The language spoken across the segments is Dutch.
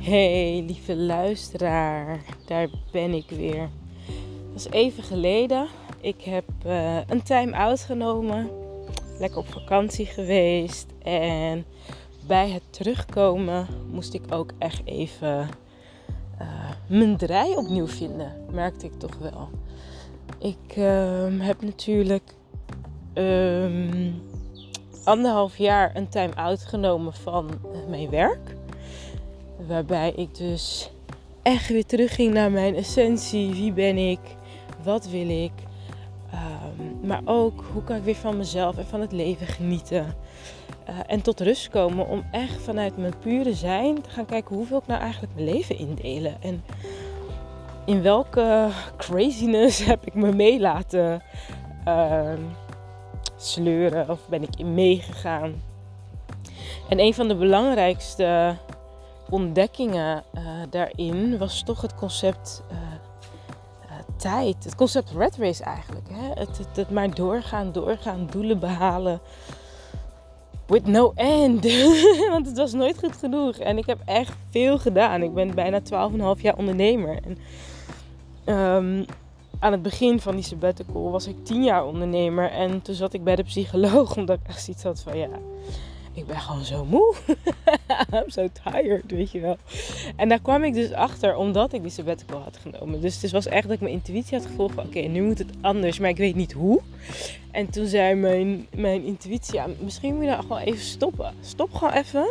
Hey, lieve luisteraar, daar ben ik weer. Dat is even geleden. Ik heb uh, een time-out genomen, lekker op vakantie geweest. En bij het terugkomen moest ik ook echt even uh, mijn draai opnieuw vinden, merkte ik toch wel. Ik uh, heb natuurlijk um, anderhalf jaar een time-out genomen van mijn werk. Waarbij ik dus echt weer terugging naar mijn essentie. Wie ben ik? Wat wil ik? Um, maar ook hoe kan ik weer van mezelf en van het leven genieten? Uh, en tot rust komen om echt vanuit mijn pure zijn te gaan kijken hoe wil ik nou eigenlijk mijn leven indelen. En in welke craziness heb ik me mee laten uh, sleuren of ben ik in meegegaan. En een van de belangrijkste ontdekkingen uh, daarin was toch het concept uh, uh, tijd. Het concept red race eigenlijk. Hè? Het, het, maar doorgaan, doorgaan, doelen behalen. With no end. Want het was nooit goed genoeg. En ik heb echt veel gedaan. Ik ben bijna 12,5 jaar ondernemer. En, um, aan het begin van die sabbatical was ik 10 jaar ondernemer. En toen zat ik bij de psycholoog. Omdat ik echt zoiets had van ja ik ben gewoon zo moe. I'm so tired, weet je wel. En daar kwam ik dus achter omdat ik die sabbatical had genomen. Dus het was echt dat ik mijn intuïtie had gevolgd van... Oké, nu moet het anders, maar ik weet niet hoe. En toen zei mijn, mijn intuïtie... Ja, misschien moet je daar gewoon even stoppen. Stop gewoon even.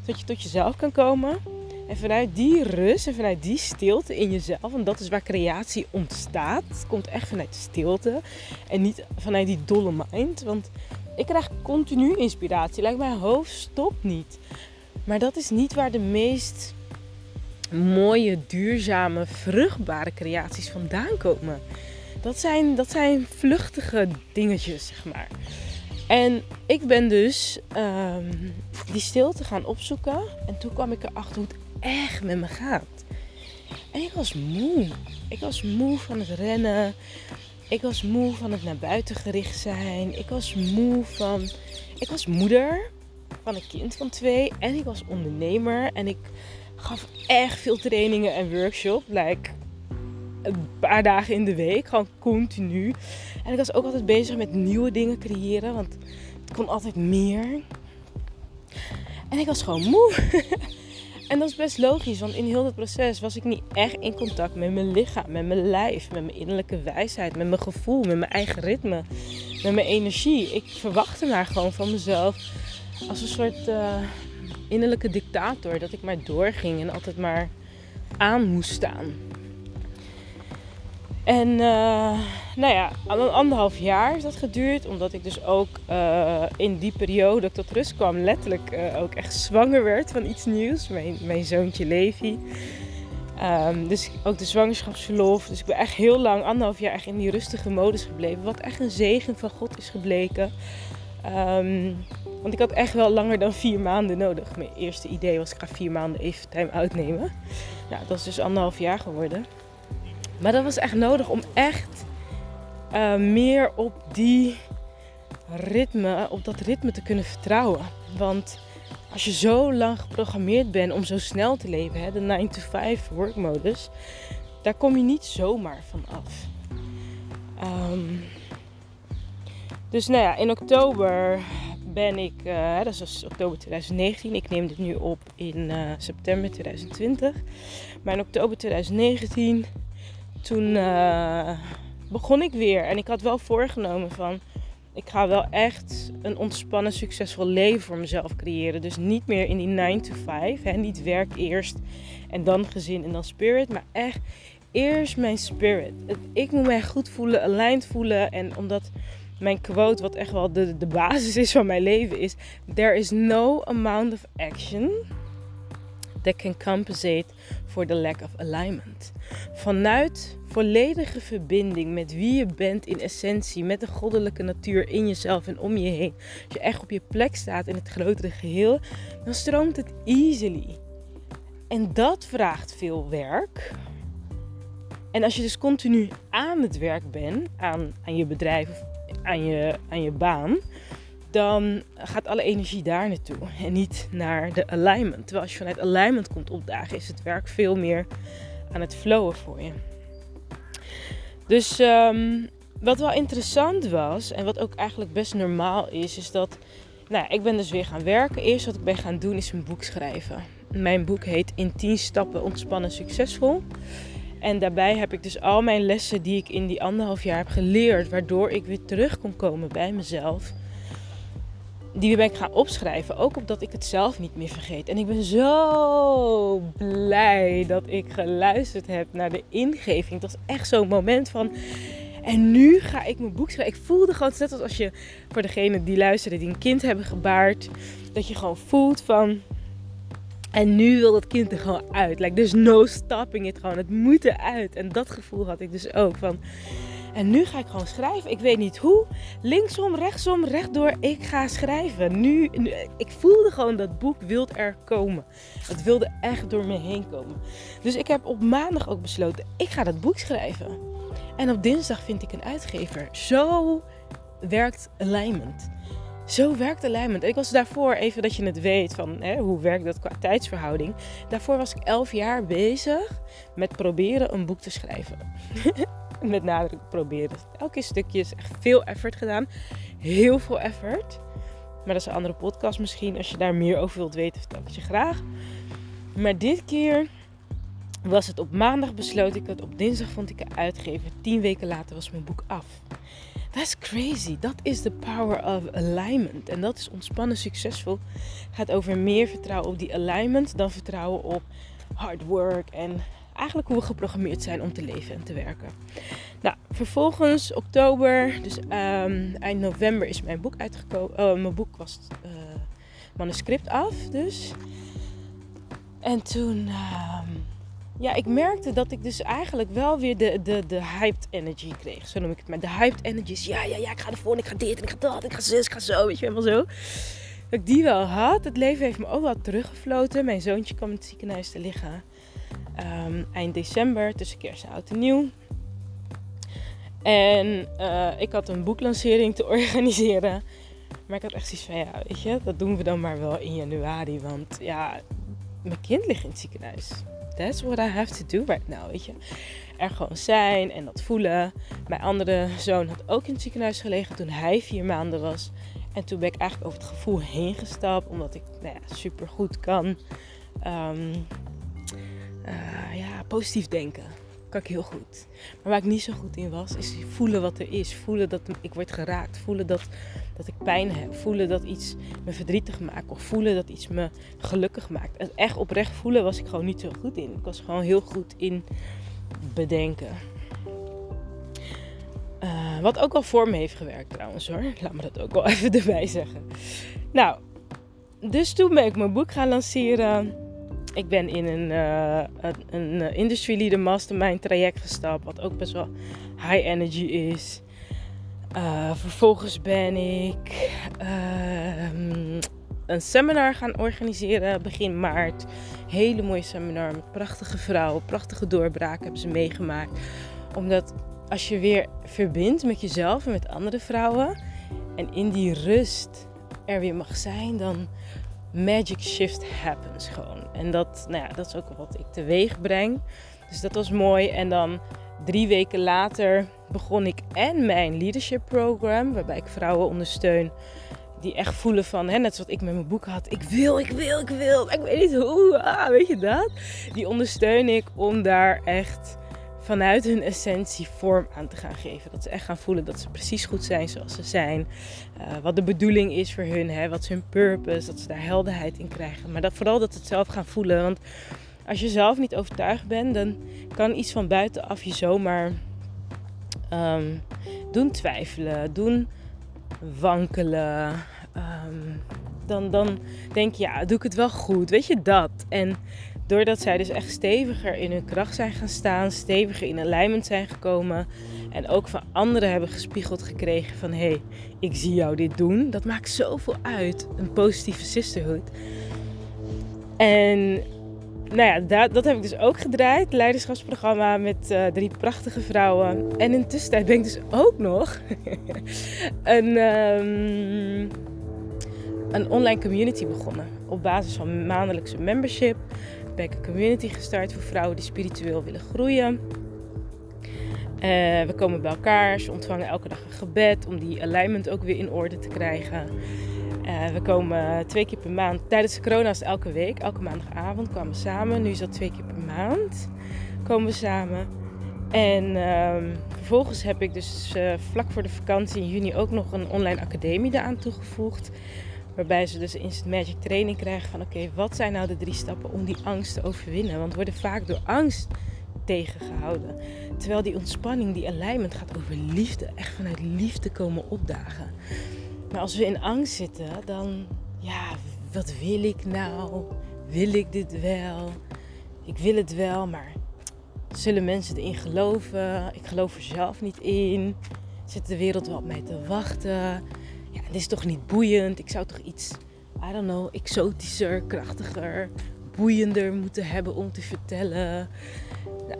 Zodat je tot jezelf kan komen. En vanuit die rust en vanuit die stilte in jezelf... Want dat is waar creatie ontstaat. Komt echt vanuit stilte. En niet vanuit die dolle mind. Want ik krijg continu inspiratie. Lijkt mijn hoofd stopt niet. Maar dat is niet waar de meest mooie, duurzame, vruchtbare creaties vandaan komen. Dat zijn, dat zijn vluchtige dingetjes, zeg maar. En ik ben dus um, die stilte gaan opzoeken. En toen kwam ik erachter hoe het echt met me gaat. En ik was moe. Ik was moe van het rennen. Ik was moe van het naar buiten gericht zijn. Ik was moe van. Ik was moeder van een kind van twee. En ik was ondernemer. En ik gaf echt veel trainingen en workshops. Like een paar dagen in de week. Gewoon continu. En ik was ook altijd bezig met nieuwe dingen creëren. Want het kon altijd meer. En ik was gewoon moe. En dat is best logisch, want in heel het proces was ik niet echt in contact met mijn lichaam, met mijn lijf, met mijn innerlijke wijsheid, met mijn gevoel, met mijn eigen ritme, met mijn energie. Ik verwachtte maar gewoon van mezelf als een soort uh, innerlijke dictator dat ik maar doorging en altijd maar aan moest staan. En uh, nou ja, anderhalf jaar is dat geduurd. Omdat ik dus ook uh, in die periode tot rust kwam, letterlijk uh, ook echt zwanger werd van iets nieuws. Mijn, mijn zoontje Levi. Um, dus ook de zwangerschapsverlof. Dus ik ben echt heel lang, anderhalf jaar, echt in die rustige modus gebleven. Wat echt een zegen van God is gebleken. Um, want ik had echt wel langer dan vier maanden nodig. Mijn eerste idee was ik ga vier maanden even time uitnemen. Nou, dat is dus anderhalf jaar geworden. Maar dat was echt nodig om echt uh, meer op die ritme, op dat ritme te kunnen vertrouwen. Want als je zo lang geprogrammeerd bent om zo snel te leven, hè, de 9 to 5 workmodus, daar kom je niet zomaar van af. Um, dus nou ja, in oktober ben ik, uh, dat is oktober 2019, ik neem dit nu op in uh, september 2020. Maar in oktober 2019 toen uh, begon ik weer. En ik had wel voorgenomen van... Ik ga wel echt een ontspannen, succesvol leven voor mezelf creëren. Dus niet meer in die 9 to 5. Hè? Niet werk eerst en dan gezin en dan spirit. Maar echt eerst mijn spirit. Ik moet mij goed voelen, aligned voelen. En omdat mijn quote, wat echt wel de, de basis is van mijn leven, is: There is no amount of action that can compensate for the lack of alignment. Vanuit volledige verbinding met wie je bent in essentie, met de goddelijke natuur in jezelf en om je heen. Als je echt op je plek staat in het grotere geheel, dan stroomt het easily. En dat vraagt veel werk. En als je dus continu aan het werk bent, aan, aan je bedrijf of aan je, aan je baan, dan gaat alle energie daar naartoe en niet naar de alignment. Terwijl als je vanuit alignment komt opdagen, is het werk veel meer aan het flowen voor je. Dus ehm, wat wel interessant was en wat ook eigenlijk best normaal is, is dat nou, ik ben dus weer gaan werken. Eerst wat ik ben gaan doen is een boek schrijven. Mijn boek heet In 10 stappen ontspannen succesvol. En daarbij heb ik dus al mijn lessen die ik in die anderhalf jaar heb geleerd, waardoor ik weer terug kon komen bij mezelf. Die ben ik gaan opschrijven, ook opdat ik het zelf niet meer vergeet. En ik ben zo blij dat ik geluisterd heb naar de ingeving. Het was echt zo'n moment van en nu ga ik mijn boek schrijven. Ik voelde gewoon, net als als je, voor degene die luisteren, die een kind hebben gebaard, dat je gewoon voelt van. En nu wil dat kind er gewoon uit. Like, there's no stopping it gewoon. Het moet eruit. En dat gevoel had ik dus ook van. En nu ga ik gewoon schrijven. Ik weet niet hoe. Linksom, rechtsom, rechtdoor. Ik ga schrijven. Nu, ik voelde gewoon dat boek wil er komen. Het wilde echt door me heen komen. Dus ik heb op maandag ook besloten. Ik ga dat boek schrijven. En op dinsdag vind ik een uitgever. Zo werkt alignment. Zo werkt alignment. ik was daarvoor, even dat je het weet van hè, hoe werkt dat qua tijdsverhouding. Daarvoor was ik elf jaar bezig met proberen een boek te schrijven. met nadruk proberen. Elke stukje is echt veel effort gedaan. Heel veel effort. Maar dat is een andere podcast misschien. Als je daar meer over wilt weten, vertel ik het je graag. Maar dit keer was het op maandag besloten ik het. Op dinsdag vond ik een uitgever. Tien weken later was mijn boek af. That's crazy. Dat is the power of alignment. En dat is ontspannen succesvol. Gaat over meer vertrouwen op die alignment dan vertrouwen op hard work en eigenlijk hoe we geprogrammeerd zijn om te leven en te werken. Nou, vervolgens oktober, dus um, eind november is mijn boek uitgekomen. Uh, mijn boek was uh, manuscript af, dus. En toen um, ja, ik merkte dat ik dus eigenlijk wel weer de, de, de hyped energy kreeg. Zo noem ik het maar. De hyped energy is ja, ja, ja, ik ga ervoor, ik ga dit en ik ga dat, ik ga zus, ik ga zo, weet je, helemaal zo. Dat ik die wel had. Het leven heeft me ook wel teruggefloten. Mijn zoontje kwam in het ziekenhuis te liggen. Um, eind december, tussen kerst en oud en nieuw. En uh, ik had een boeklancering te organiseren. Maar ik had echt zoiets van, ja, weet je, dat doen we dan maar wel in januari. Want ja, mijn kind ligt in het ziekenhuis that's what I have to do right now, weet je. Er gewoon zijn en dat voelen. Mijn andere zoon had ook in het ziekenhuis gelegen toen hij vier maanden was. En toen ben ik eigenlijk over het gevoel heen gestapt, omdat ik nou ja, super goed kan. Um, uh, ja, positief denken kan ik heel goed. Maar waar ik niet zo goed in was, is voelen wat er is. Voelen dat ik word geraakt. Voelen dat, dat ik pijn heb. Voelen dat iets me verdrietig maakt. Of voelen dat iets me gelukkig maakt. Echt oprecht voelen was ik gewoon niet zo goed in. Ik was gewoon heel goed in bedenken. Uh, wat ook al voor me heeft gewerkt trouwens hoor. Laat me dat ook wel even erbij zeggen. Nou, dus toen ben ik mijn boek gaan lanceren ik ben in een, uh, een, eh, Industry Leader Mastermind traject gestapt, wat ook best wel high energy is. Uh, vervolgens ben ik uh, een seminar gaan organiseren begin maart. Hele mooie seminar met prachtige vrouwen, prachtige doorbraken hebben ze meegemaakt. Omdat als je weer verbindt met jezelf en met andere vrouwen en in die rust er weer mag zijn, dan magic shift happens gewoon. En dat, nou ja, dat is ook wat ik teweeg breng. Dus dat was mooi. En dan drie weken later begon ik en mijn leadership program, waarbij ik vrouwen ondersteun die echt voelen van, hè, net zoals ik met mijn boek had, ik wil, ik wil, ik wil, ik weet niet hoe, ah, weet je dat? Die ondersteun ik om daar echt vanuit hun essentie vorm aan te gaan geven. Dat ze echt gaan voelen dat ze precies goed zijn zoals ze zijn. Uh, wat de bedoeling is voor hun, hè, wat is hun purpose, dat ze daar helderheid in krijgen. Maar dat, vooral dat ze het zelf gaan voelen. Want als je zelf niet overtuigd bent, dan kan iets van buitenaf je zomaar um, doen twijfelen, doen wankelen. Um, dan, dan denk je, ja, doe ik het wel goed? Weet je dat? En Doordat zij dus echt steviger in hun kracht zijn gaan staan, steviger in alignment zijn gekomen. En ook van anderen hebben gespiegeld gekregen van hé, hey, ik zie jou dit doen. Dat maakt zoveel uit. Een positieve sisterhood. En nou ja, dat, dat heb ik dus ook gedraaid. Leiderschapsprogramma met uh, drie prachtige vrouwen. En in tussentijd ben ik dus ook nog een, um, een online community begonnen. Op basis van maandelijkse membership een community gestart voor vrouwen die spiritueel willen groeien. Uh, we komen bij elkaar, ze ontvangen elke dag een gebed om die alignment ook weer in orde te krijgen. Uh, we komen twee keer per maand. Tijdens de corona is het elke week, elke maandagavond kwamen we samen. Nu is dat twee keer per maand komen we samen. En uh, vervolgens heb ik dus uh, vlak voor de vakantie in juni ook nog een online academie eraan toegevoegd. Waarbij ze dus instant magic training krijgen van oké, wat zijn nou de drie stappen om die angst te overwinnen? Want we worden vaak door angst tegengehouden. Terwijl die ontspanning, die alignment gaat over liefde. Echt vanuit liefde komen opdagen. Maar als we in angst zitten, dan ja, wat wil ik nou? Wil ik dit wel? Ik wil het wel, maar zullen mensen erin geloven? Ik geloof er zelf niet in. Zit de wereld wel op mij te wachten? Ja, dit is toch niet boeiend? Ik zou toch iets, I don't know, exotischer, krachtiger, boeiender moeten hebben om te vertellen.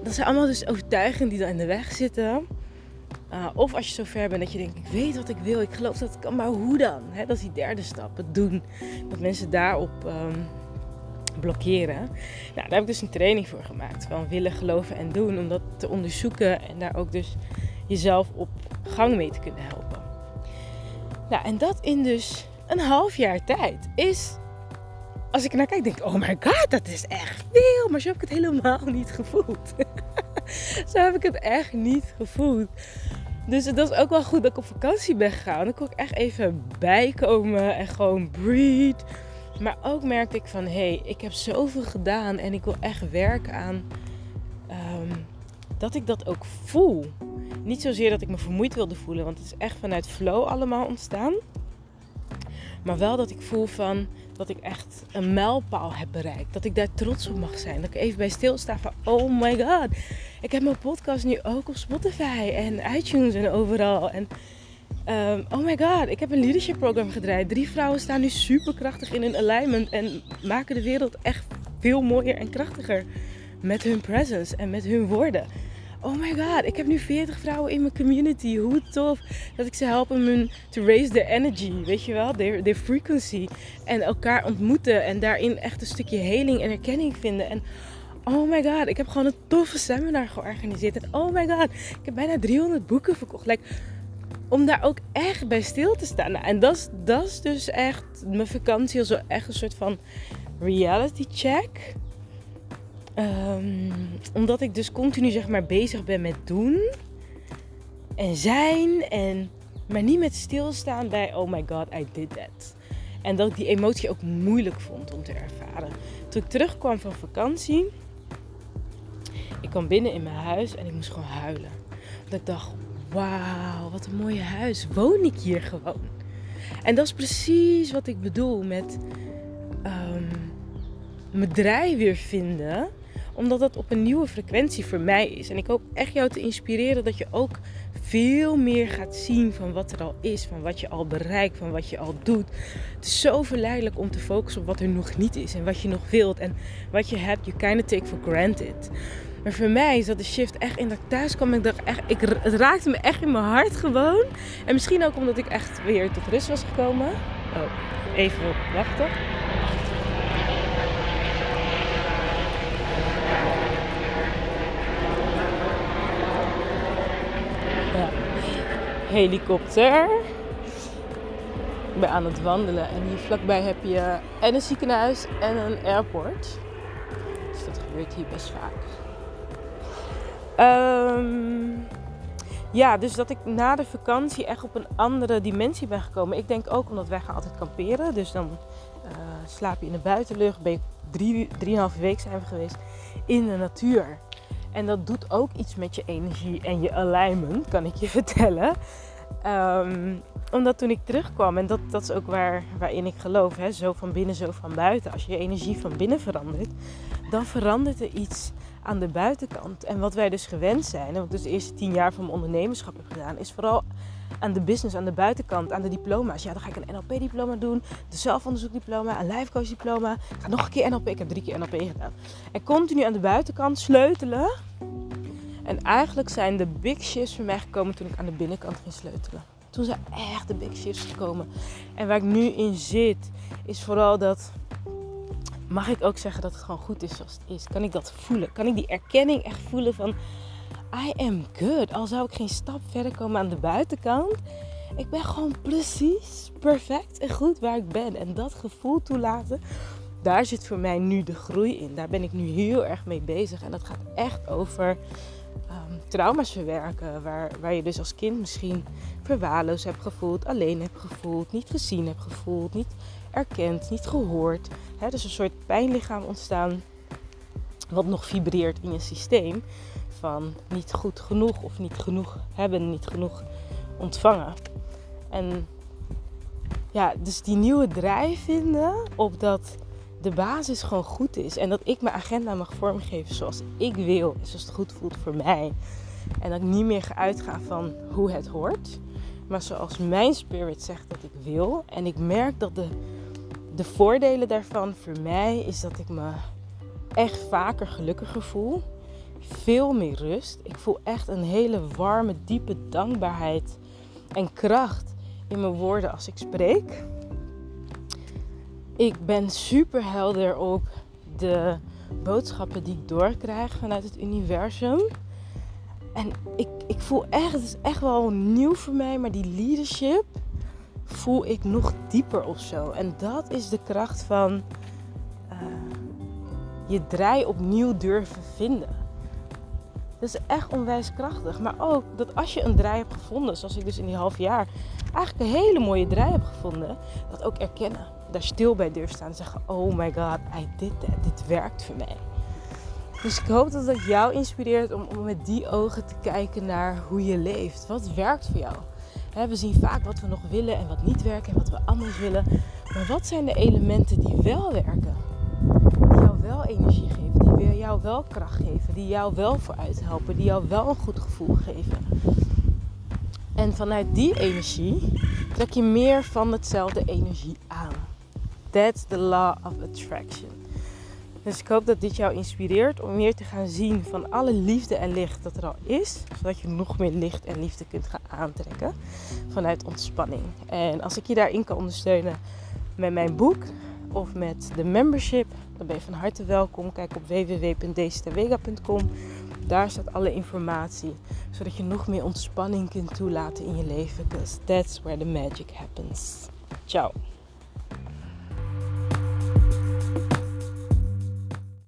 dat zijn allemaal dus overtuigingen die dan in de weg zitten. Uh, of als je zo ver bent dat je denkt, ik weet wat ik wil, ik geloof dat het kan, maar hoe dan? Dat is die derde stap, het doen. Dat mensen daarop um, blokkeren. Nou, daar heb ik dus een training voor gemaakt. Van willen, geloven en doen. Om dat te onderzoeken en daar ook dus jezelf op gang mee te kunnen helpen. Nou, en dat in dus een half jaar tijd is... Als ik naar kijk, denk ik, oh my god, dat is echt veel. Maar zo heb ik het helemaal niet gevoeld. zo heb ik het echt niet gevoeld. Dus het was ook wel goed dat ik op vakantie ben gegaan. Dan kon ik echt even bijkomen en gewoon breathe. Maar ook merkte ik van, hé, hey, ik heb zoveel gedaan en ik wil echt werken aan ehm, dat ik dat ook voel. Niet zozeer dat ik me vermoeid wilde voelen, want het is echt vanuit flow allemaal ontstaan. Maar wel dat ik voel van dat ik echt een mijlpaal heb bereikt. Dat ik daar trots op mag zijn. Dat ik even bij stilsta van oh my god. Ik heb mijn podcast nu ook op Spotify en iTunes en overal. En um, oh my god, ik heb een leadership program gedraaid. Drie vrouwen staan nu super krachtig in hun alignment. En maken de wereld echt veel mooier en krachtiger. Met hun presence en met hun woorden oh my god, ik heb nu 40 vrouwen in mijn community. Hoe tof dat ik ze help om hun to raise their energy, weet je wel, their, their frequency. En elkaar ontmoeten en daarin echt een stukje heling en erkenning vinden. En oh my god, ik heb gewoon een toffe seminar georganiseerd. En oh my god, ik heb bijna 300 boeken verkocht. Like, om daar ook echt bij stil te staan. Nou, en dat is dus echt mijn vakantie, als echt een soort van reality check. Um, omdat ik dus continu zeg maar bezig ben met doen en zijn en maar niet met stilstaan bij oh my god I did that. En dat ik die emotie ook moeilijk vond om te ervaren. Toen ik terugkwam van vakantie, ik kwam binnen in mijn huis en ik moest gewoon huilen. Want ik dacht, wauw, wat een mooie huis. Woon ik hier gewoon? En dat is precies wat ik bedoel met um, mijn draai weer vinden omdat dat op een nieuwe frequentie voor mij is. En ik hoop echt jou te inspireren dat je ook veel meer gaat zien van wat er al is, van wat je al bereikt, van wat je al doet. Het is zo verleidelijk om te focussen op wat er nog niet is en wat je nog wilt en wat je hebt. You kind of take for granted. Maar voor mij is dat de shift echt in dat ik thuis kwam. Ik dacht echt, ik, het raakte me echt in mijn hart gewoon. En misschien ook omdat ik echt weer tot rust was gekomen. Oh, even wachten. Helikopter. Ik ben aan het wandelen en hier vlakbij heb je en een ziekenhuis en een airport. Dus dat gebeurt hier best vaak. Um, ja, dus dat ik na de vakantie echt op een andere dimensie ben gekomen. Ik denk ook omdat wij gaan altijd kamperen. Dus dan uh, slaap je in de buitenlucht. Ben je drie, drieënhalve week zijn we geweest in de natuur. En dat doet ook iets met je energie en je alignment, kan ik je vertellen. Um, omdat toen ik terugkwam, en dat, dat is ook waar, waarin ik geloof, hè, zo van binnen, zo van buiten. Als je energie van binnen verandert, dan verandert er iets aan de buitenkant. En wat wij dus gewend zijn, en wat ik dus de eerste tien jaar van mijn ondernemerschap heb gedaan, is vooral aan de business, aan de buitenkant, aan de diploma's. Ja, dan ga ik een NLP-diploma doen, de zelfonderzoekdiploma, een lifecoach-diploma. Ga nog een keer NLP, ik heb drie keer NLP gedaan. En continu aan de buitenkant sleutelen. En eigenlijk zijn de big shifts voor mij gekomen toen ik aan de binnenkant ging sleutelen. Toen zijn echt de big shifts gekomen. En waar ik nu in zit, is vooral dat. Mag ik ook zeggen dat het gewoon goed is zoals het is? Kan ik dat voelen? Kan ik die erkenning echt voelen van I am good. Al zou ik geen stap verder komen aan de buitenkant. Ik ben gewoon precies perfect en goed waar ik ben. En dat gevoel toelaten, daar zit voor mij nu de groei in. Daar ben ik nu heel erg mee bezig. En dat gaat echt over um, trauma's verwerken. Waar, waar je dus als kind misschien verwaarloosd hebt gevoeld, alleen hebt gevoeld, niet gezien hebt gevoeld, niet erkend, niet gehoord. He, dus een soort pijnlichaam ontstaan wat nog vibreert in je systeem van niet goed genoeg of niet genoeg hebben, niet genoeg ontvangen. En ja, dus die nieuwe drijf vinden op dat de basis gewoon goed is. En dat ik mijn agenda mag vormgeven zoals ik wil. Zoals het goed voelt voor mij. En dat ik niet meer ga uitgaan van hoe het hoort. Maar zoals mijn spirit zegt dat ik wil. En ik merk dat de, de voordelen daarvan voor mij is dat ik me echt vaker gelukkiger voel veel meer rust. Ik voel echt een hele warme, diepe dankbaarheid en kracht in mijn woorden als ik spreek. Ik ben super helder op de boodschappen die ik doorkrijg vanuit het universum. En ik, ik voel echt, het is echt wel nieuw voor mij, maar die leadership voel ik nog dieper of zo. En dat is de kracht van uh, je draai opnieuw durven vinden. Dat is echt onwijs krachtig. Maar ook dat als je een draai hebt gevonden, zoals ik dus in die half jaar eigenlijk een hele mooie draai heb gevonden, dat ook erkennen. Daar stil bij durf staan en zeggen: Oh my god, I did that. Dit werkt voor mij. Dus ik hoop dat het jou inspireert om, om met die ogen te kijken naar hoe je leeft. Wat werkt voor jou? we zien vaak wat we nog willen en wat niet werkt en wat we anders willen. Maar wat zijn de elementen die wel werken? Wel energie geven? die jou wel kracht geven, die jou wel vooruit helpen, die jou wel een goed gevoel geven. En vanuit die energie trek je meer van hetzelfde energie aan. That's the law of attraction. Dus ik hoop dat dit jou inspireert om meer te gaan zien van alle liefde en licht dat er al is. Zodat je nog meer licht en liefde kunt gaan aantrekken vanuit ontspanning. En als ik je daarin kan ondersteunen met mijn boek of met de membership, dan ben je van harte welkom. Kijk op www.dctwega.com. Daar staat alle informatie, zodat je nog meer ontspanning kunt toelaten in je leven. Because that's where the magic happens. Ciao.